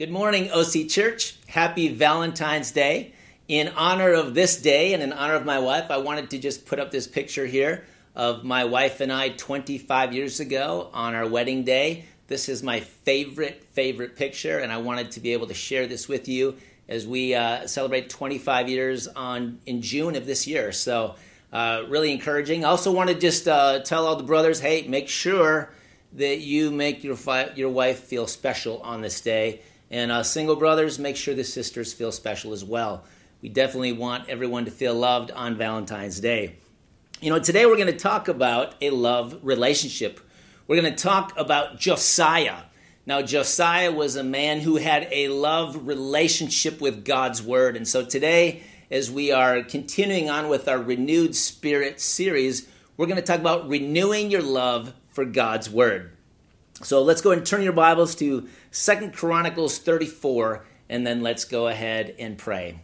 Good morning, OC Church. Happy Valentine's Day. In honor of this day and in honor of my wife, I wanted to just put up this picture here of my wife and I 25 years ago on our wedding day. This is my favorite, favorite picture, and I wanted to be able to share this with you as we uh, celebrate 25 years on in June of this year. So, uh, really encouraging. I also want to just uh, tell all the brothers, hey, make sure that you make your fi- your wife feel special on this day. And uh, single brothers, make sure the sisters feel special as well. We definitely want everyone to feel loved on Valentine's Day. You know, today we're going to talk about a love relationship. We're going to talk about Josiah. Now, Josiah was a man who had a love relationship with God's Word. And so today, as we are continuing on with our Renewed Spirit series, we're going to talk about renewing your love for God's Word. So let's go and turn your Bibles to Second Chronicles 34, and then let's go ahead and pray.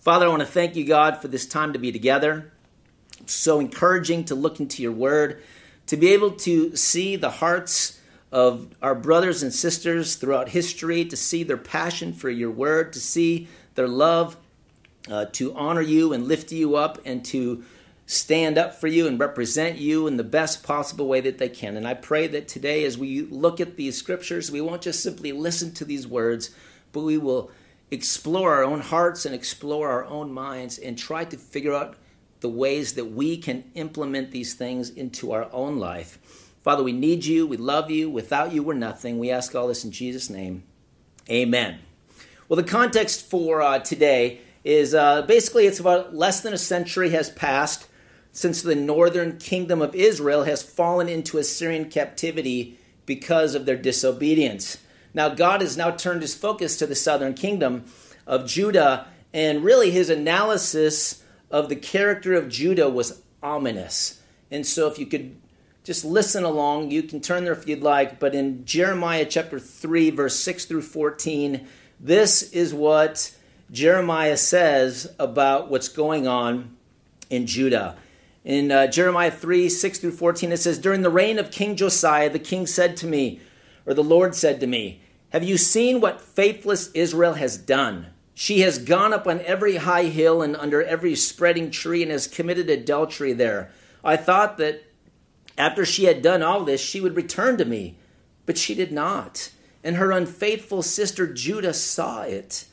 Father, I want to thank you, God, for this time to be together. so encouraging to look into your word, to be able to see the hearts of our brothers and sisters throughout history, to see their passion for your word, to see their love uh, to honor you and lift you up, and to stand up for you and represent you in the best possible way that they can. And I pray that today, as we look at these scriptures, we won't just simply listen to these words, but we will explore our own hearts and explore our own minds and try to figure out the ways that we can implement these things into our own life. Father, we need you. We love you. Without you, we're nothing. We ask all this in Jesus' name. Amen. Well, the context for uh, today is uh, basically it's about less than a century has passed since the northern kingdom of Israel has fallen into Assyrian captivity because of their disobedience. Now, God has now turned his focus to the southern kingdom of Judah, and really his analysis of the character of Judah was ominous. And so, if you could just listen along, you can turn there if you'd like, but in Jeremiah chapter 3, verse 6 through 14, this is what Jeremiah says about what's going on in Judah. In uh, Jeremiah 3 6 through 14, it says, During the reign of King Josiah, the king said to me, or the Lord said to me, Have you seen what faithless Israel has done? She has gone up on every high hill and under every spreading tree and has committed adultery there. I thought that after she had done all this, she would return to me, but she did not. And her unfaithful sister Judah saw it.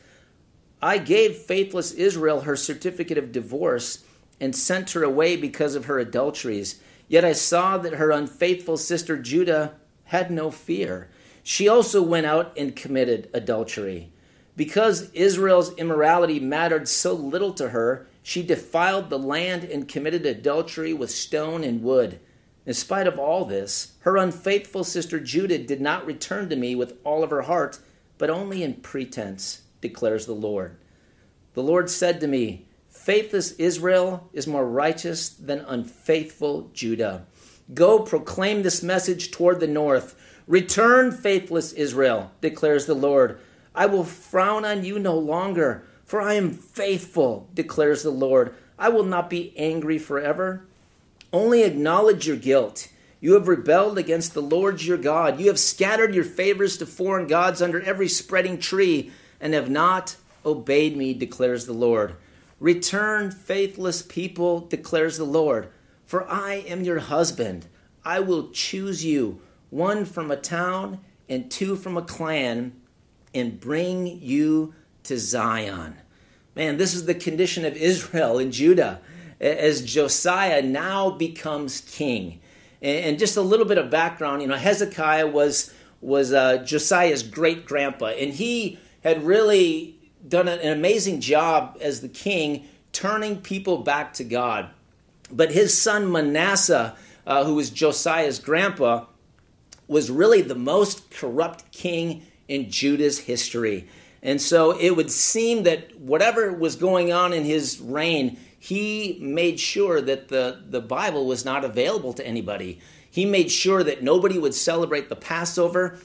I gave faithless Israel her certificate of divorce and sent her away because of her adulteries. Yet I saw that her unfaithful sister Judah had no fear. She also went out and committed adultery. Because Israel's immorality mattered so little to her, she defiled the land and committed adultery with stone and wood. In spite of all this, her unfaithful sister Judah did not return to me with all of her heart, but only in pretense, declares the Lord. The Lord said to me, Faithless Israel is more righteous than unfaithful Judah. Go proclaim this message toward the north. Return, faithless Israel, declares the Lord. I will frown on you no longer, for I am faithful, declares the Lord. I will not be angry forever. Only acknowledge your guilt. You have rebelled against the Lord your God. You have scattered your favors to foreign gods under every spreading tree and have not obeyed me, declares the Lord. Return, faithless people, declares the Lord, for I am your husband. I will choose you, one from a town and two from a clan, and bring you to Zion. Man, this is the condition of Israel and Judah as Josiah now becomes king. And just a little bit of background, you know, Hezekiah was was uh, Josiah's great grandpa, and he had really done an amazing job as the king turning people back to God. But his son Manasseh, uh, who was Josiah's grandpa, was really the most corrupt king in Judah's history. And so it would seem that whatever was going on in his reign, he made sure that the, the Bible was not available to anybody. He made sure that nobody would celebrate the Passover.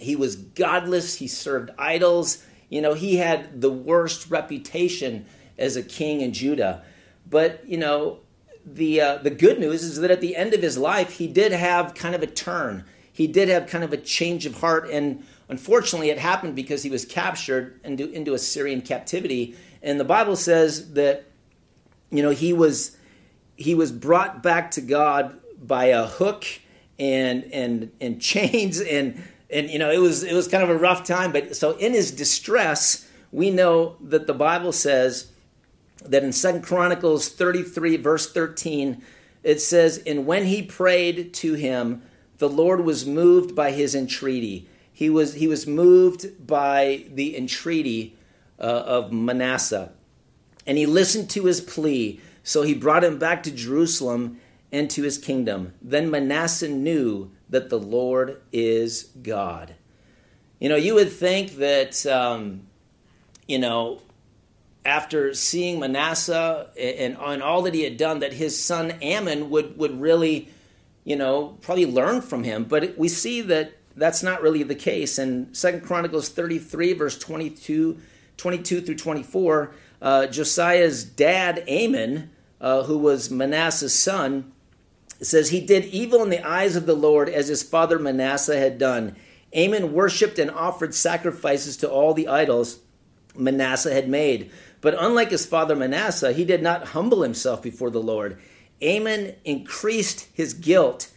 He was godless, he served idols, you know, he had the worst reputation as a king in Judah. But, you know, the, uh, the good news is that at the end of his life, he did have kind of a turn. he did have kind of a change of heart. And unfortunately, it happened because he was captured into, into Assyrian captivity. And the Bible says that, you know, he was he was brought back to God by a hook and and and chains and and you know it was it was kind of a rough time but so in his distress we know that the bible says that in second chronicles 33 verse 13 it says and when he prayed to him the lord was moved by his entreaty. He was he was moved by the entreaty uh, of manasseh. And he listened to his plea so he brought him back to jerusalem and to his kingdom. Then manasseh knew that the Lord is God. You know, you would think that, um, you know, after seeing Manasseh and, and all that he had done, that his son Amon would, would really, you know, probably learn from him. But we see that that's not really the case. In Second Chronicles 33, verse 22, 22 through 24, uh, Josiah's dad, Amon, uh, who was Manasseh's son, it says, He did evil in the eyes of the Lord as his father Manasseh had done. Amon worshipped and offered sacrifices to all the idols Manasseh had made. But unlike his father Manasseh, he did not humble himself before the Lord. Amon increased his guilt.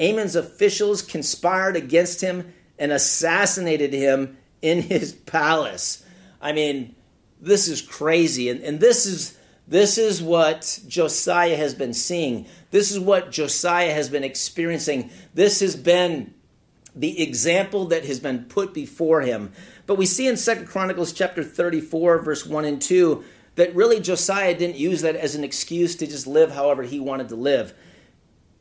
Amon's officials conspired against him and assassinated him in his palace. I mean, this is crazy. And, and this is this is what Josiah has been seeing. This is what Josiah has been experiencing. This has been the example that has been put before him. But we see in Second Chronicles chapter 34 verse 1 and 2 that really Josiah didn't use that as an excuse to just live however he wanted to live.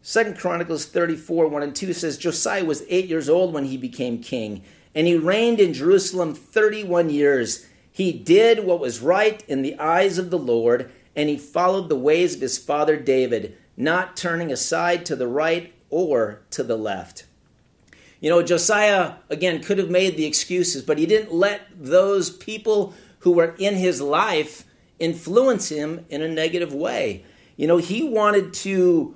Second Chronicles 34 1 and 2 says Josiah was 8 years old when he became king and he reigned in Jerusalem 31 years. He did what was right in the eyes of the Lord and he followed the ways of his father David not turning aside to the right or to the left. You know, Josiah, again, could have made the excuses, but he didn't let those people who were in his life influence him in a negative way. You know, he wanted to.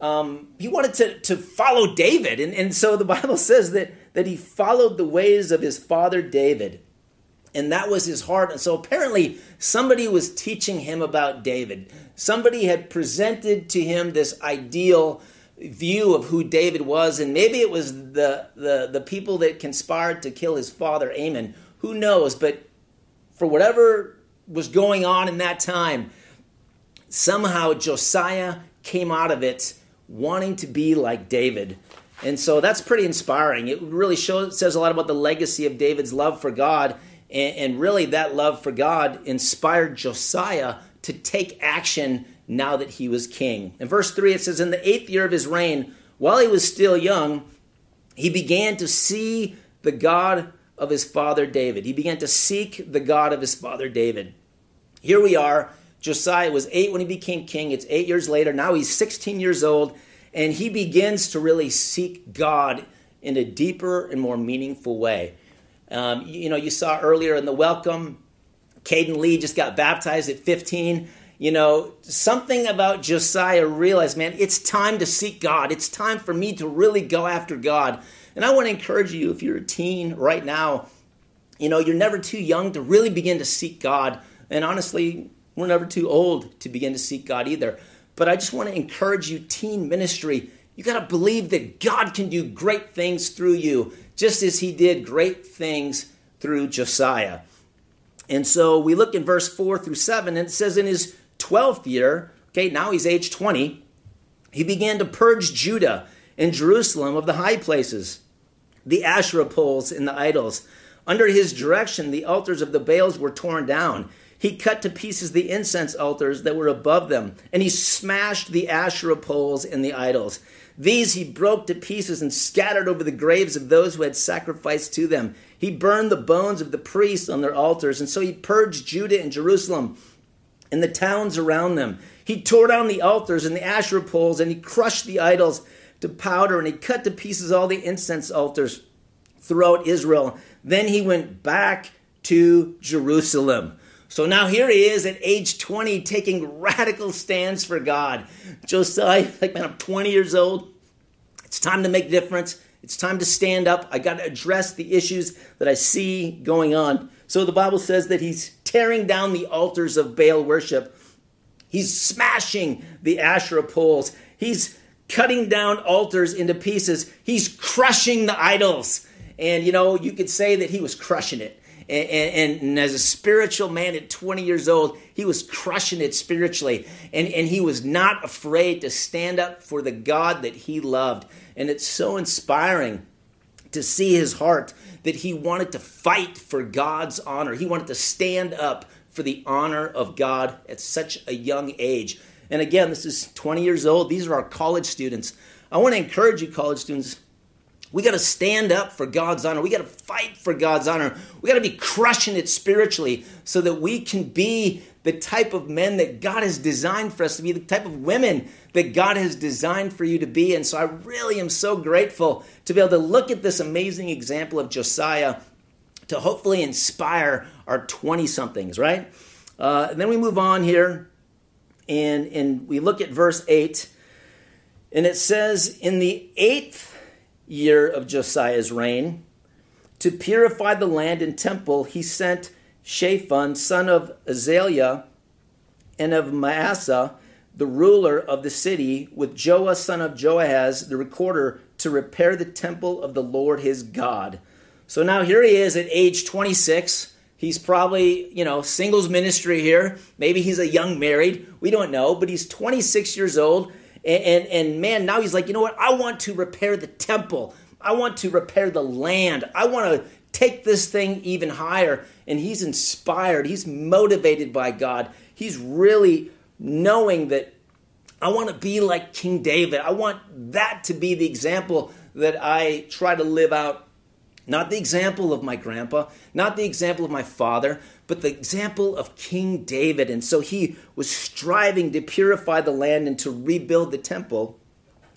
Um, he wanted to, to follow David. And, and so the Bible says that, that he followed the ways of his father David and that was his heart. And so apparently, somebody was teaching him about David. Somebody had presented to him this ideal view of who David was, and maybe it was the, the, the people that conspired to kill his father, Amon. Who knows? But for whatever was going on in that time, somehow Josiah came out of it wanting to be like David. And so that's pretty inspiring. It really shows says a lot about the legacy of David's love for God and, and really, that love for God inspired Josiah to take action now that he was king. In verse 3, it says, In the eighth year of his reign, while he was still young, he began to see the God of his father David. He began to seek the God of his father David. Here we are. Josiah was eight when he became king. It's eight years later. Now he's 16 years old, and he begins to really seek God in a deeper and more meaningful way. Um, you, you know, you saw earlier in the welcome, Caden Lee just got baptized at 15 you know, something about Josiah realized, man, it's time to seek God. It's time for me to really go after God. And I want to encourage you, if you're a teen right now, you know, you're never too young to really begin to seek God. And honestly, we're never too old to begin to seek God either. But I just want to encourage you, teen ministry, you got to believe that God can do great things through you just as he did great things through Josiah. And so we look in verse 4 through 7, and it says, In his 12th year, okay, now he's age 20, he began to purge Judah and Jerusalem of the high places, the Asherah poles and the idols. Under his direction, the altars of the Baals were torn down. He cut to pieces the incense altars that were above them, and he smashed the Asherah poles and the idols. These he broke to pieces and scattered over the graves of those who had sacrificed to them. He burned the bones of the priests on their altars, and so he purged Judah and Jerusalem and the towns around them. He tore down the altars and the Asherah poles, and he crushed the idols to powder, and he cut to pieces all the incense altars throughout Israel. Then he went back to Jerusalem. So now here he is at age 20 taking radical stands for God. Josiah, like, man, I'm 20 years old. It's time to make a difference. It's time to stand up. I got to address the issues that I see going on. So the Bible says that he's tearing down the altars of Baal worship. He's smashing the Asherah poles. He's cutting down altars into pieces. He's crushing the idols. And you know, you could say that he was crushing it. And, and, and, as a spiritual man at 20 years old, he was crushing it spiritually. And, and he was not afraid to stand up for the God that he loved. And it's so inspiring to see his heart that he wanted to fight for God's honor. He wanted to stand up for the honor of God at such a young age. And again, this is 20 years old. These are our college students. I want to encourage you, college students, we got to stand up for God's honor. We got to fight for God's honor. We got to be crushing it spiritually so that we can be the type of men that God has designed for us to be, the type of women that God has designed for you to be. And so I really am so grateful to be able to look at this amazing example of Josiah to hopefully inspire our 20 somethings, right? Uh, and then we move on here and, and we look at verse 8. And it says, In the eighth year of Josiah's reign. To purify the land and temple, he sent Shaphan, son of Azaliah, and of Maasa, the ruler of the city, with Joah, son of Joahaz, the recorder, to repair the temple of the Lord his God. So now here he is at age 26. He's probably, you know, singles ministry here. Maybe he's a young married. We don't know, but he's 26 years old and, and, and man, now he's like, you know what? I want to repair the temple. I want to repair the land. I want to take this thing even higher. And he's inspired. He's motivated by God. He's really knowing that I want to be like King David. I want that to be the example that I try to live out not the example of my grandpa, not the example of my father, but the example of King David. And so he was striving to purify the land and to rebuild the temple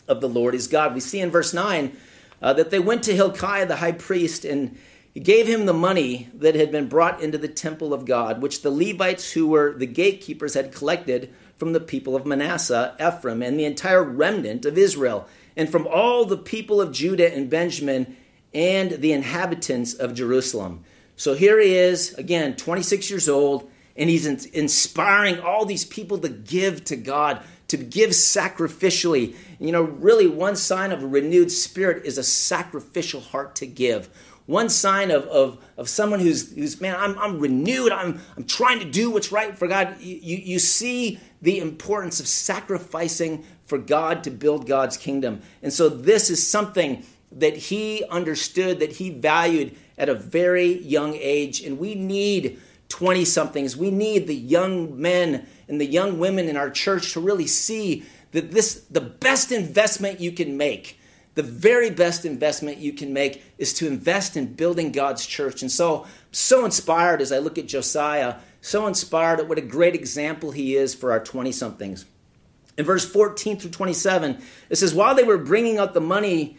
of the Lord his God. We see in verse 9 uh, that they went to Hilkiah the high priest and he gave him the money that had been brought into the temple of God, which the Levites, who were the gatekeepers, had collected from the people of Manasseh, Ephraim, and the entire remnant of Israel, and from all the people of Judah and Benjamin and the inhabitants of Jerusalem. So here he is, again, 26 years old, and he's inspiring all these people to give to God, to give sacrificially. You know, really, one sign of a renewed spirit is a sacrificial heart to give. One sign of, of, of someone who's, who's man, I'm, I'm renewed, I'm, I'm trying to do what's right for God. You, you, you see the importance of sacrificing for God to build God's kingdom. And so, this is something that he understood, that he valued at a very young age. And we need 20 somethings. We need the young men and the young women in our church to really see that this, the best investment you can make, the very best investment you can make is to invest in building God's church. And so, so inspired as I look at Josiah, so inspired at what a great example he is for our 20 somethings. In verse 14 through 27, it says, While they were bringing out the money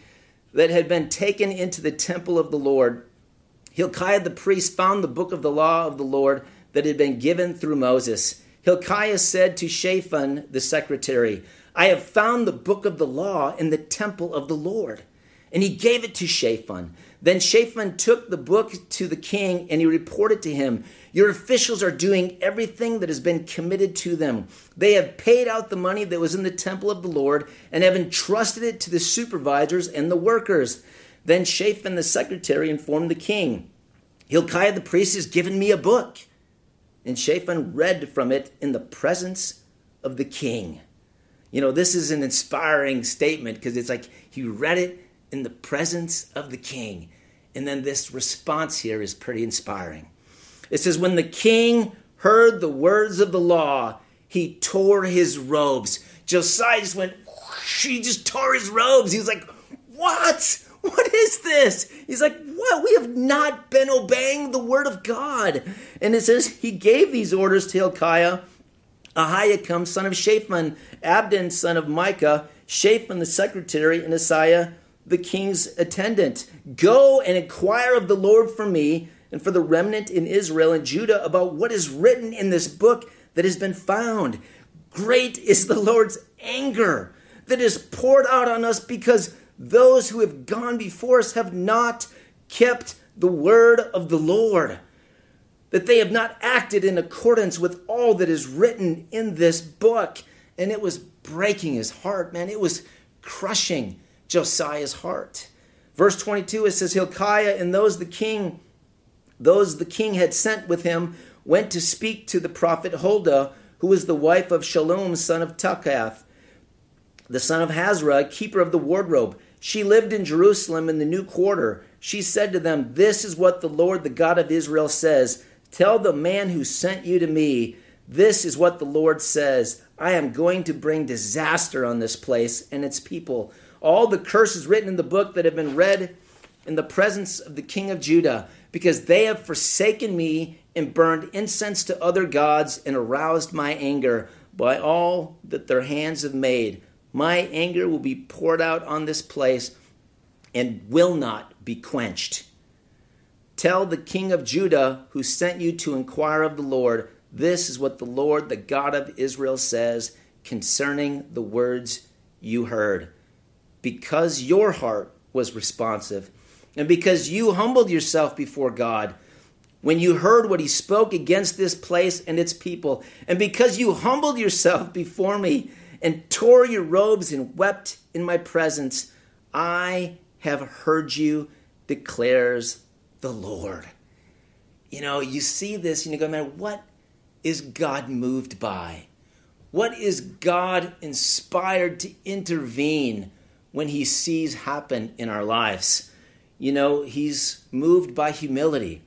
that had been taken into the temple of the Lord, Hilkiah the priest found the book of the law of the Lord that had been given through Moses. Hilkiah said to Shaphan the secretary, I have found the book of the law in the temple of the Lord. And he gave it to Shaphan. Then Shaphan took the book to the king and he reported to him, Your officials are doing everything that has been committed to them. They have paid out the money that was in the temple of the Lord and have entrusted it to the supervisors and the workers. Then Shaphan the secretary informed the king, Hilkiah the priest has given me a book. And Shaphan read from it in the presence of the king. You know, this is an inspiring statement because it's like he read it in the presence of the king. And then this response here is pretty inspiring. It says, When the king heard the words of the law, he tore his robes. Josiah just went, he just tore his robes. He was like, What? What is this? He's like, What? We have not been obeying the word of God. And it says, He gave these orders to Hilkiah, Ahikam, son of Shaphan, Abdon, son of Micah, Shaphan, the secretary, and Asaiah, the king's attendant. Go and inquire of the Lord for me and for the remnant in Israel and Judah about what is written in this book that has been found. Great is the Lord's anger that is poured out on us because those who have gone before us have not kept the word of the Lord, that they have not acted in accordance with all that is written in this book. And it was breaking his heart, man. It was crushing Josiah's heart. Verse 22, it says, Hilkiah and those the king, those the king had sent with him, went to speak to the prophet Huldah, who was the wife of Shallum, son of Tokhath, the son of Hasrah, keeper of the wardrobe. She lived in Jerusalem in the new quarter. She said to them, This is what the Lord, the God of Israel, says. Tell the man who sent you to me, This is what the Lord says. I am going to bring disaster on this place and its people. All the curses written in the book that have been read in the presence of the king of Judah, because they have forsaken me and burned incense to other gods and aroused my anger by all that their hands have made. My anger will be poured out on this place and will not be quenched. Tell the king of Judah who sent you to inquire of the Lord, this is what the Lord, the God of Israel, says concerning the words you heard. Because your heart was responsive, and because you humbled yourself before God, when you heard what he spoke against this place and its people, and because you humbled yourself before me and tore your robes and wept in my presence, I have heard you, declares the Lord. You know, you see this and you go, man, what is God moved by? What is God inspired to intervene when he sees happen in our lives? You know, he's moved by humility.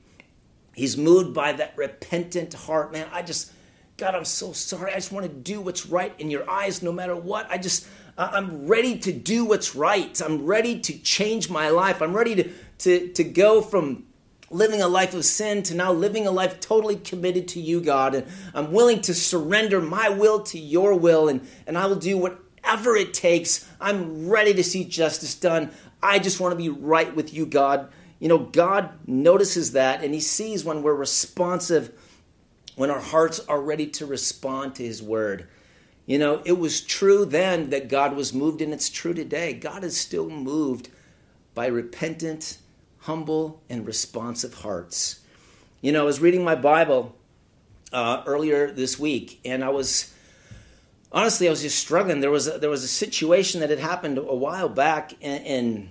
He's moved by that repentant heart. Man, I just, God, I'm so sorry. I just want to do what's right in your eyes no matter what. I just, I'm ready to do what's right. I'm ready to change my life. I'm ready to, to, to go from living a life of sin to now living a life totally committed to you, God. And I'm willing to surrender my will to your will, and, and I will do whatever it takes. I'm ready to see justice done. I just want to be right with you, God. You know, God notices that and He sees when we're responsive, when our hearts are ready to respond to His word. You know, it was true then that God was moved, and it's true today. God is still moved by repentant, humble, and responsive hearts. You know, I was reading my Bible uh, earlier this week, and I was honestly, I was just struggling. There was a, there was a situation that had happened a while back, and, and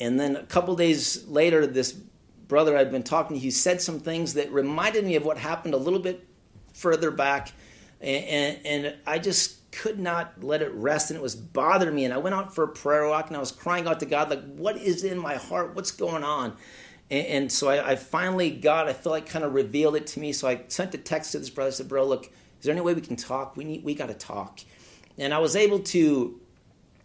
and then a couple days later, this brother I'd been talking to, he said some things that reminded me of what happened a little bit further back. And, and, and, I just could not let it rest, and it was bothering me. And I went out for a prayer walk, and I was crying out to God, like, what is in my heart? What's going on? And, and so I, I, finally, God, I feel like kind of revealed it to me. So I sent a text to this brother. I said, bro, look, is there any way we can talk? We need, we got to talk. And I was able to,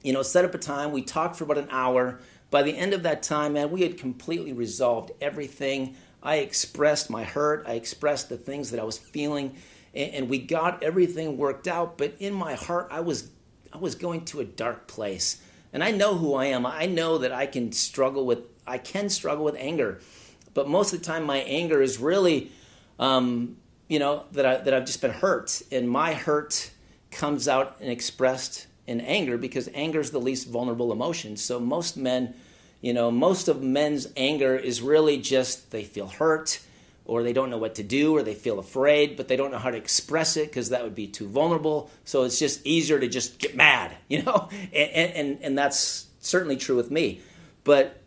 you know, set up a time. We talked for about an hour. By the end of that time, man, we had completely resolved everything. I expressed my hurt, I expressed the things that I was feeling, and, and we got everything worked out. But in my heart, I was I was going to a dark place. And I know who I am. I know that I can struggle with I can struggle with anger, but most of the time my anger is really, um, you know, that I that I've just been hurt, and my hurt comes out and expressed in anger because anger is the least vulnerable emotion. So most men, you know, most of men's anger is really just they feel hurt or they don't know what to do or they feel afraid, but they don't know how to express it because that would be too vulnerable. So it's just easier to just get mad, you know? And, and, and that's certainly true with me. But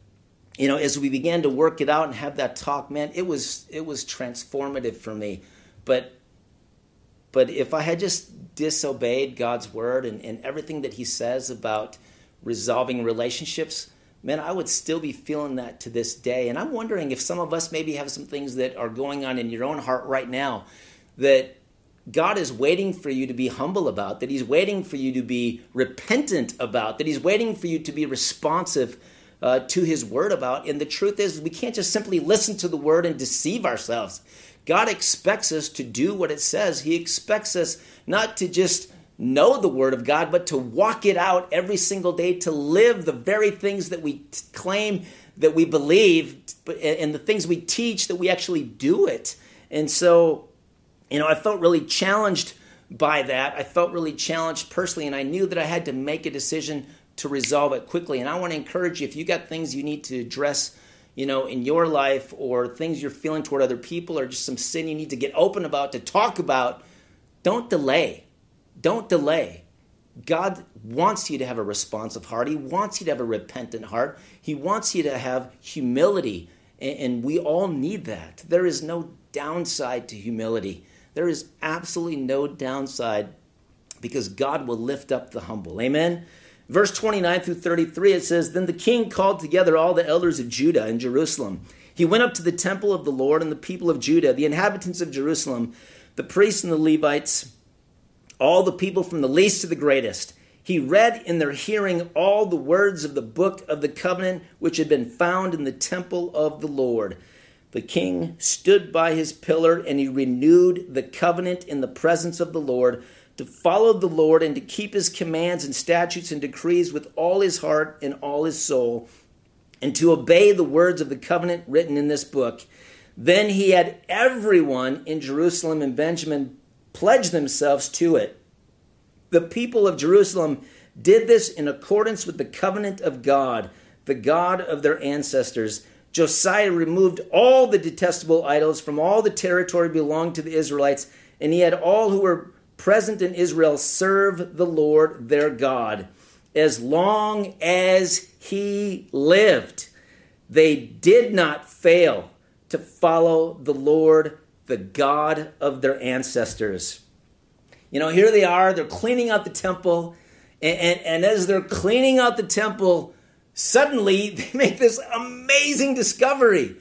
you know, as we began to work it out and have that talk, man, it was it was transformative for me. But but if I had just disobeyed God's word and, and everything that He says about resolving relationships, man, I would still be feeling that to this day. And I'm wondering if some of us maybe have some things that are going on in your own heart right now that God is waiting for you to be humble about, that He's waiting for you to be repentant about, that He's waiting for you to be responsive uh, to His word about. And the truth is, we can't just simply listen to the word and deceive ourselves. God expects us to do what it says. He expects us not to just know the Word of God, but to walk it out every single day, to live the very things that we claim that we believe, and the things we teach that we actually do it. And so, you know, I felt really challenged by that. I felt really challenged personally, and I knew that I had to make a decision to resolve it quickly. And I want to encourage you if you got things you need to address, you know, in your life or things you're feeling toward other people or just some sin you need to get open about, to talk about, don't delay. Don't delay. God wants you to have a responsive heart. He wants you to have a repentant heart. He wants you to have humility. And we all need that. There is no downside to humility. There is absolutely no downside because God will lift up the humble. Amen. Verse 29 through 33, it says Then the king called together all the elders of Judah and Jerusalem. He went up to the temple of the Lord, and the people of Judah, the inhabitants of Jerusalem, the priests and the Levites, all the people from the least to the greatest. He read in their hearing all the words of the book of the covenant which had been found in the temple of the Lord. The king stood by his pillar and he renewed the covenant in the presence of the Lord to follow the Lord and to keep his commands and statutes and decrees with all his heart and all his soul, and to obey the words of the covenant written in this book. Then he had everyone in Jerusalem and Benjamin pledge themselves to it. The people of Jerusalem did this in accordance with the covenant of God, the God of their ancestors. Josiah removed all the detestable idols from all the territory belonging to the Israelites, and he had all who were present in Israel serve the Lord their God as long as he lived. They did not fail to follow the Lord, the God of their ancestors. You know, here they are, they're cleaning out the temple, and, and, and as they're cleaning out the temple, suddenly they make this amazing discovery.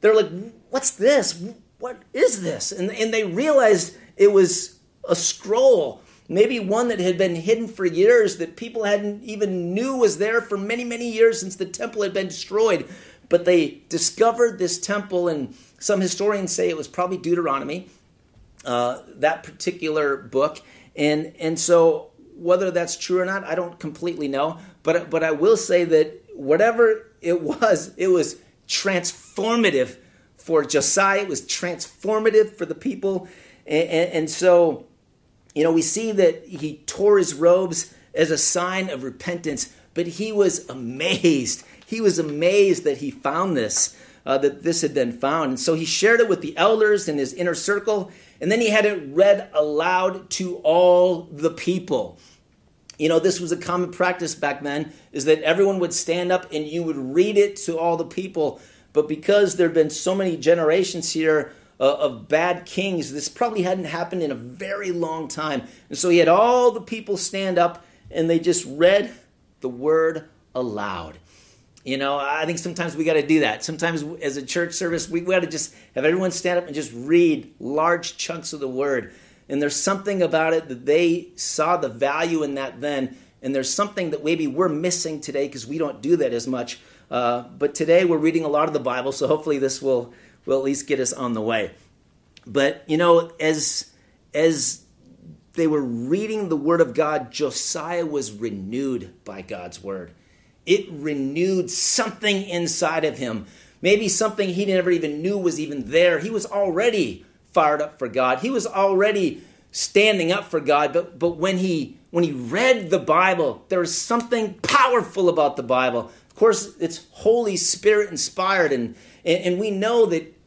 They're like, What's this? What is this? And, and they realized it was a scroll, maybe one that had been hidden for years that people hadn't even knew was there for many, many years since the temple had been destroyed. But they discovered this temple, and some historians say it was probably Deuteronomy, uh, that particular book. And, and so, whether that's true or not, I don't completely know. But, but I will say that whatever it was, it was transformative for Josiah, it was transformative for the people. And, and, and so, you know, we see that he tore his robes as a sign of repentance, but he was amazed. He was amazed that he found this, uh, that this had been found. And so he shared it with the elders in his inner circle, and then he had it read aloud to all the people. You know, this was a common practice back then, is that everyone would stand up and you would read it to all the people. But because there had been so many generations here uh, of bad kings. This probably hadn't happened in a very long time. And so he had all the people stand up and they just read the word aloud. You know, I think sometimes we got to do that. Sometimes as a church service, we got to just have everyone stand up and just read large chunks of the word. And there's something about it that they saw the value in that then. And there's something that maybe we're missing today because we don't do that as much. Uh, but today we're reading a lot of the Bible, so hopefully this will will at least get us on the way. But you know, as as they were reading the word of God, Josiah was renewed by God's word. It renewed something inside of him. Maybe something he never even knew was even there. He was already fired up for God. He was already standing up for God, but but when he when he read the Bible, there was something powerful about the Bible. Of course, it's Holy Spirit inspired, and, and, and we know that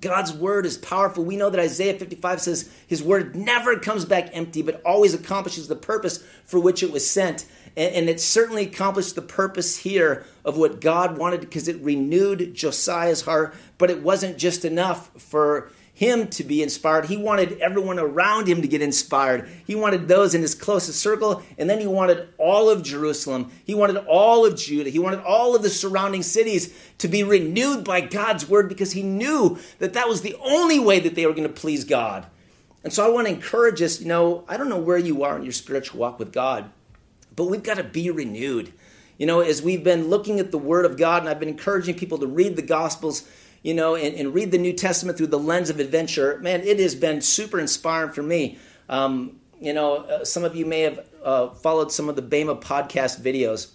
God's word is powerful. We know that Isaiah 55 says his word never comes back empty, but always accomplishes the purpose for which it was sent. And, and it certainly accomplished the purpose here of what God wanted because it renewed Josiah's heart, but it wasn't just enough for him to be inspired. He wanted everyone around him to get inspired. He wanted those in his closest circle, and then he wanted all of Jerusalem. He wanted all of Judah. He wanted all of the surrounding cities to be renewed by God's word because he knew that that was the only way that they were going to please God. And so I want to encourage us, you know, I don't know where you are in your spiritual walk with God, but we've got to be renewed. You know, as we've been looking at the Word of God, and I've been encouraging people to read the Gospels, you know, and, and, read the New Testament through the lens of adventure, man, it has been super inspiring for me. Um, you know, uh, some of you may have uh, followed some of the Bema podcast videos.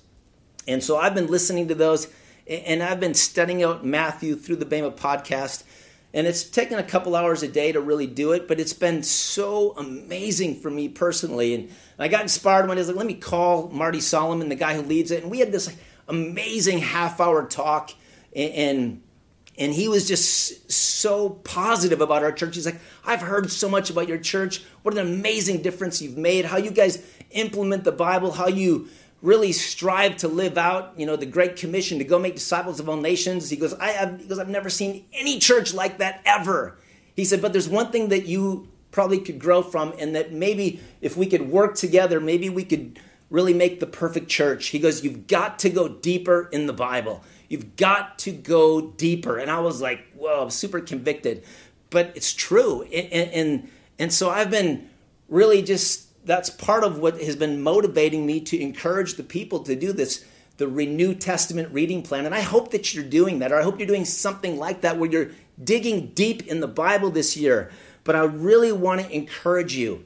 And so I've been listening to those and I've been studying out Matthew through the Bema podcast. And it's taken a couple hours a day to really do it, but it's been so amazing for me personally. And I got inspired when I was like, let me call Marty Solomon, the guy who leads it. And we had this amazing half hour talk. And, and he was just so positive about our church. He's like, I've heard so much about your church. What an amazing difference you've made. How you guys implement the Bible, how you really strive to live out, you know, the Great Commission to go make disciples of all nations. He goes, I have, because I've never seen any church like that ever. He said, but there's one thing that you probably could grow from, and that maybe if we could work together, maybe we could really make the perfect church. He goes, You've got to go deeper in the Bible. You've got to go deeper. And I was like, Whoa, I'm super convicted. But it's true. And, and, and so I've been really just that's part of what has been motivating me to encourage the people to do this the renew testament reading plan and i hope that you're doing that or i hope you're doing something like that where you're digging deep in the bible this year but i really want to encourage you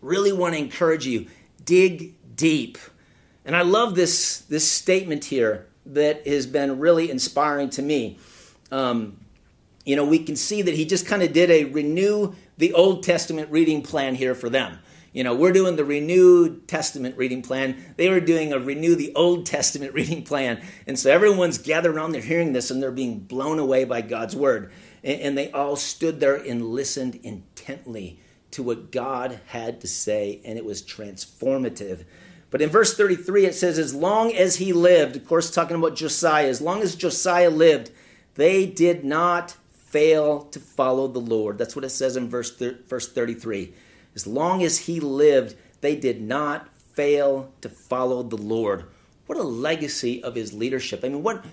really want to encourage you dig deep and i love this this statement here that has been really inspiring to me um, you know we can see that he just kind of did a renew the old testament reading plan here for them you know, we're doing the renewed Testament reading plan. They were doing a renew the Old Testament reading plan. And so everyone's gathered around, they're hearing this, and they're being blown away by God's word. And, and they all stood there and listened intently to what God had to say, and it was transformative. But in verse 33, it says, As long as he lived, of course, talking about Josiah, as long as Josiah lived, they did not fail to follow the Lord. That's what it says in verse, verse 33. As long as he lived, they did not fail to follow the Lord. What a legacy of his leadership. I mean, what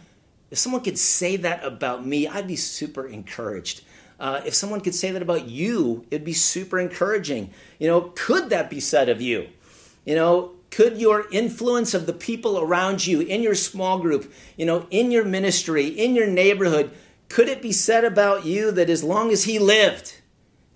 if someone could say that about me, I'd be super encouraged. Uh, if someone could say that about you, it'd be super encouraging. You know, could that be said of you? You know, could your influence of the people around you in your small group, you know, in your ministry, in your neighborhood, could it be said about you that as long as he lived,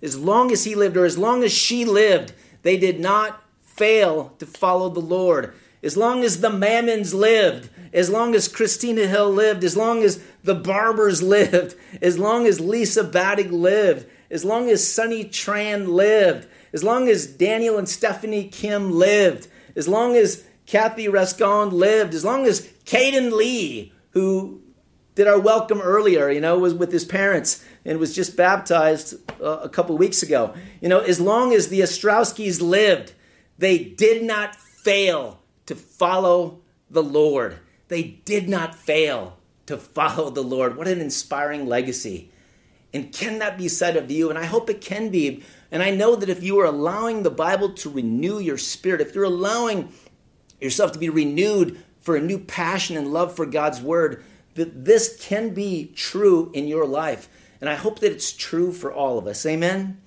as long as he lived or as long as she lived, they did not fail to follow the Lord. As long as the Mammons lived, as long as Christina Hill lived, as long as the Barbers lived, as long as Lisa Badig lived, as long as Sunny Tran lived, as long as Daniel and Stephanie Kim lived, as long as Kathy Rascon lived, as long as Caden Lee, who did our welcome earlier, you know, was with his parents, and was just baptized uh, a couple weeks ago. You know, as long as the Ostrowskis lived, they did not fail to follow the Lord. They did not fail to follow the Lord. What an inspiring legacy. And can that be said of you? And I hope it can be. And I know that if you are allowing the Bible to renew your spirit, if you're allowing yourself to be renewed for a new passion and love for God's word, that this can be true in your life. And I hope that it's true for all of us. Amen?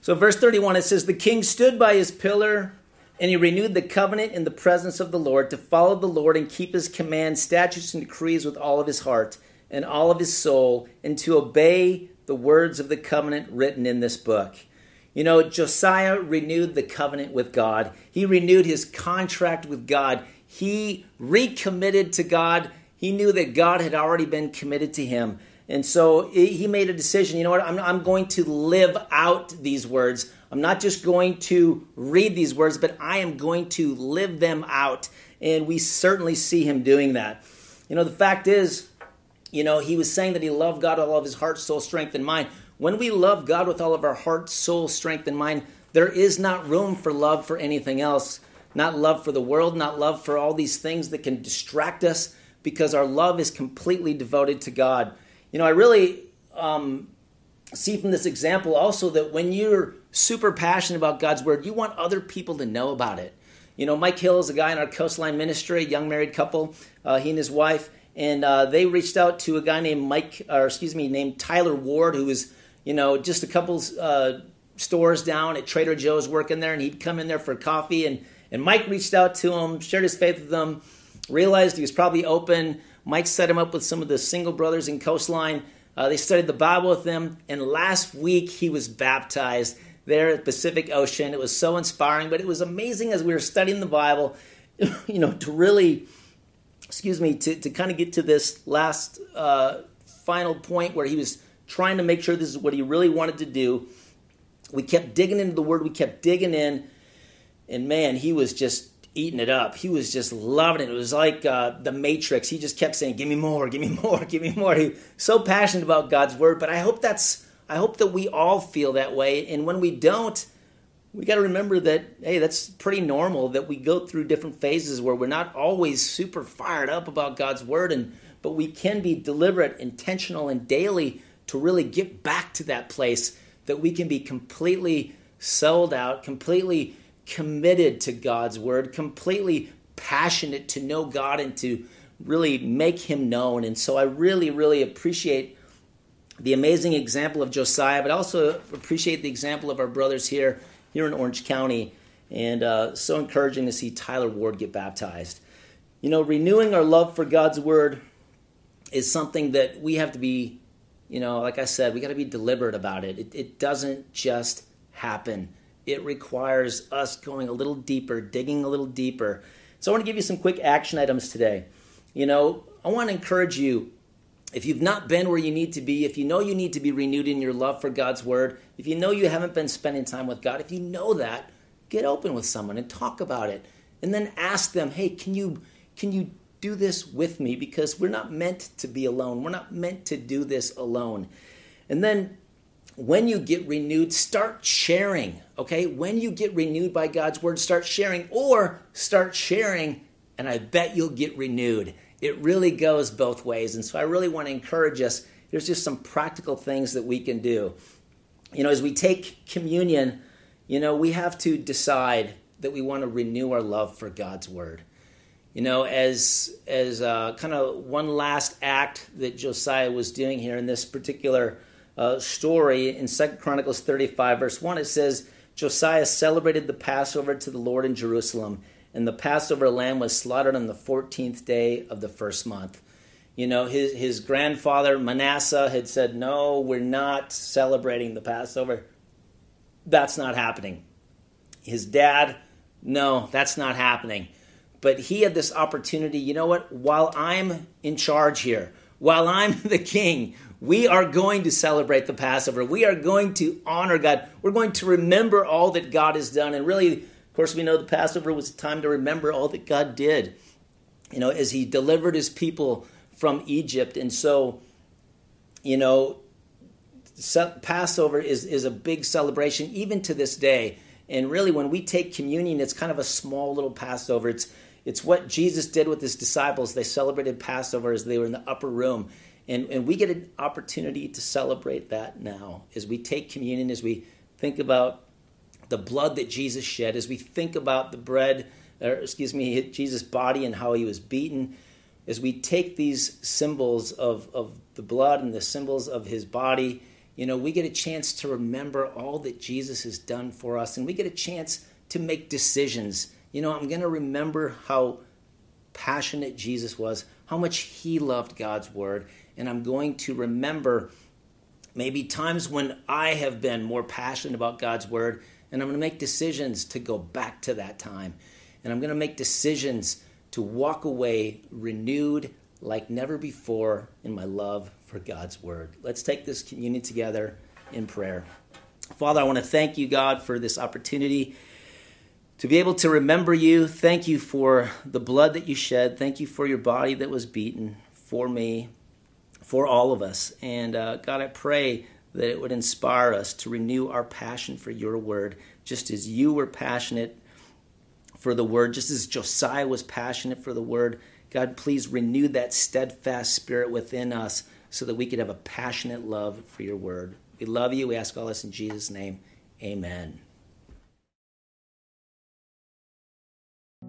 So, verse 31, it says, The king stood by his pillar, and he renewed the covenant in the presence of the Lord to follow the Lord and keep his commands, statutes, and decrees with all of his heart and all of his soul, and to obey the words of the covenant written in this book. You know, Josiah renewed the covenant with God. He renewed his contract with God. He recommitted to God. He knew that God had already been committed to him. And so he made a decision you know what? I'm, I'm going to live out these words. I'm not just going to read these words, but I am going to live them out. And we certainly see him doing that. You know, the fact is, you know, he was saying that he loved God with all of his heart, soul, strength, and mind. When we love God with all of our heart, soul, strength, and mind, there is not room for love for anything else. Not love for the world, not love for all these things that can distract us, because our love is completely devoted to God. You know, I really um, see from this example also that when you're super passionate about God's word, you want other people to know about it. You know, Mike Hill is a guy in our Coastline Ministry, a young married couple, uh, he and his wife, and uh, they reached out to a guy named Mike, or excuse me, named Tyler Ward, who was, you know, just a couple uh, stores down at Trader Joe's working there, and he'd come in there for coffee, and and Mike reached out to him, shared his faith with him, realized he was probably open Mike set him up with some of the single brothers in Coastline. Uh, they studied the Bible with him, and last week he was baptized there at Pacific Ocean. It was so inspiring, but it was amazing as we were studying the Bible, you know, to really, excuse me, to, to kind of get to this last uh, final point where he was trying to make sure this is what he really wanted to do. We kept digging into the word, we kept digging in, and man, he was just eating it up. He was just loving it. It was like uh, the Matrix. He just kept saying, "Give me more, give me more, give me more." He so passionate about God's word. But I hope that's I hope that we all feel that way. And when we don't, we got to remember that hey, that's pretty normal. That we go through different phases where we're not always super fired up about God's word, and but we can be deliberate, intentional, and daily to really get back to that place that we can be completely sold out, completely committed to God's word, completely passionate to know God and to really make him known. And so I really, really appreciate the amazing example of Josiah, but I also appreciate the example of our brothers here, here in Orange County. And uh, so encouraging to see Tyler Ward get baptized. You know, renewing our love for God's word is something that we have to be, you know, like I said, we got to be deliberate about it. it. It doesn't just happen it requires us going a little deeper, digging a little deeper. So I want to give you some quick action items today. You know, I want to encourage you if you've not been where you need to be, if you know you need to be renewed in your love for God's word, if you know you haven't been spending time with God, if you know that, get open with someone and talk about it. And then ask them, "Hey, can you can you do this with me because we're not meant to be alone. We're not meant to do this alone." And then when you get renewed, start sharing, okay? When you get renewed by God's word, start sharing or start sharing, and I bet you'll get renewed. It really goes both ways. And so I really want to encourage us. There's just some practical things that we can do. You know, as we take communion, you know, we have to decide that we want to renew our love for God's word. You know, as as uh, kind of one last act that Josiah was doing here in this particular uh, story in Second Chronicles 35, verse 1, it says, Josiah celebrated the Passover to the Lord in Jerusalem, and the Passover lamb was slaughtered on the 14th day of the first month. You know, his, his grandfather Manasseh had said, No, we're not celebrating the Passover. That's not happening. His dad, no, that's not happening. But he had this opportunity, you know what? While I'm in charge here, while I'm the king, we are going to celebrate the Passover. We are going to honor God. We're going to remember all that God has done. And really, of course, we know the Passover was a time to remember all that God did, you know, as He delivered His people from Egypt. And so, you know, Passover is, is a big celebration, even to this day. And really, when we take communion, it's kind of a small little Passover. It's it's what Jesus did with his disciples. They celebrated Passover as they were in the upper room. And, and we get an opportunity to celebrate that now as we take communion, as we think about the blood that Jesus shed, as we think about the bread, or excuse me, Jesus' body and how he was beaten, as we take these symbols of, of the blood and the symbols of his body, you know, we get a chance to remember all that Jesus has done for us, and we get a chance to make decisions. You know, I'm going to remember how passionate Jesus was, how much he loved God's word, and I'm going to remember maybe times when I have been more passionate about God's word, and I'm going to make decisions to go back to that time. And I'm going to make decisions to walk away renewed like never before in my love for God's word. Let's take this communion together in prayer. Father, I want to thank you, God, for this opportunity to be able to remember you. Thank you for the blood that you shed. Thank you for your body that was beaten for me for all of us. And uh, God, I pray that it would inspire us to renew our passion for your word, just as you were passionate for the word, just as Josiah was passionate for the word. God, please renew that steadfast spirit within us so that we could have a passionate love for your word. We love you. We ask all this in Jesus' name. Amen.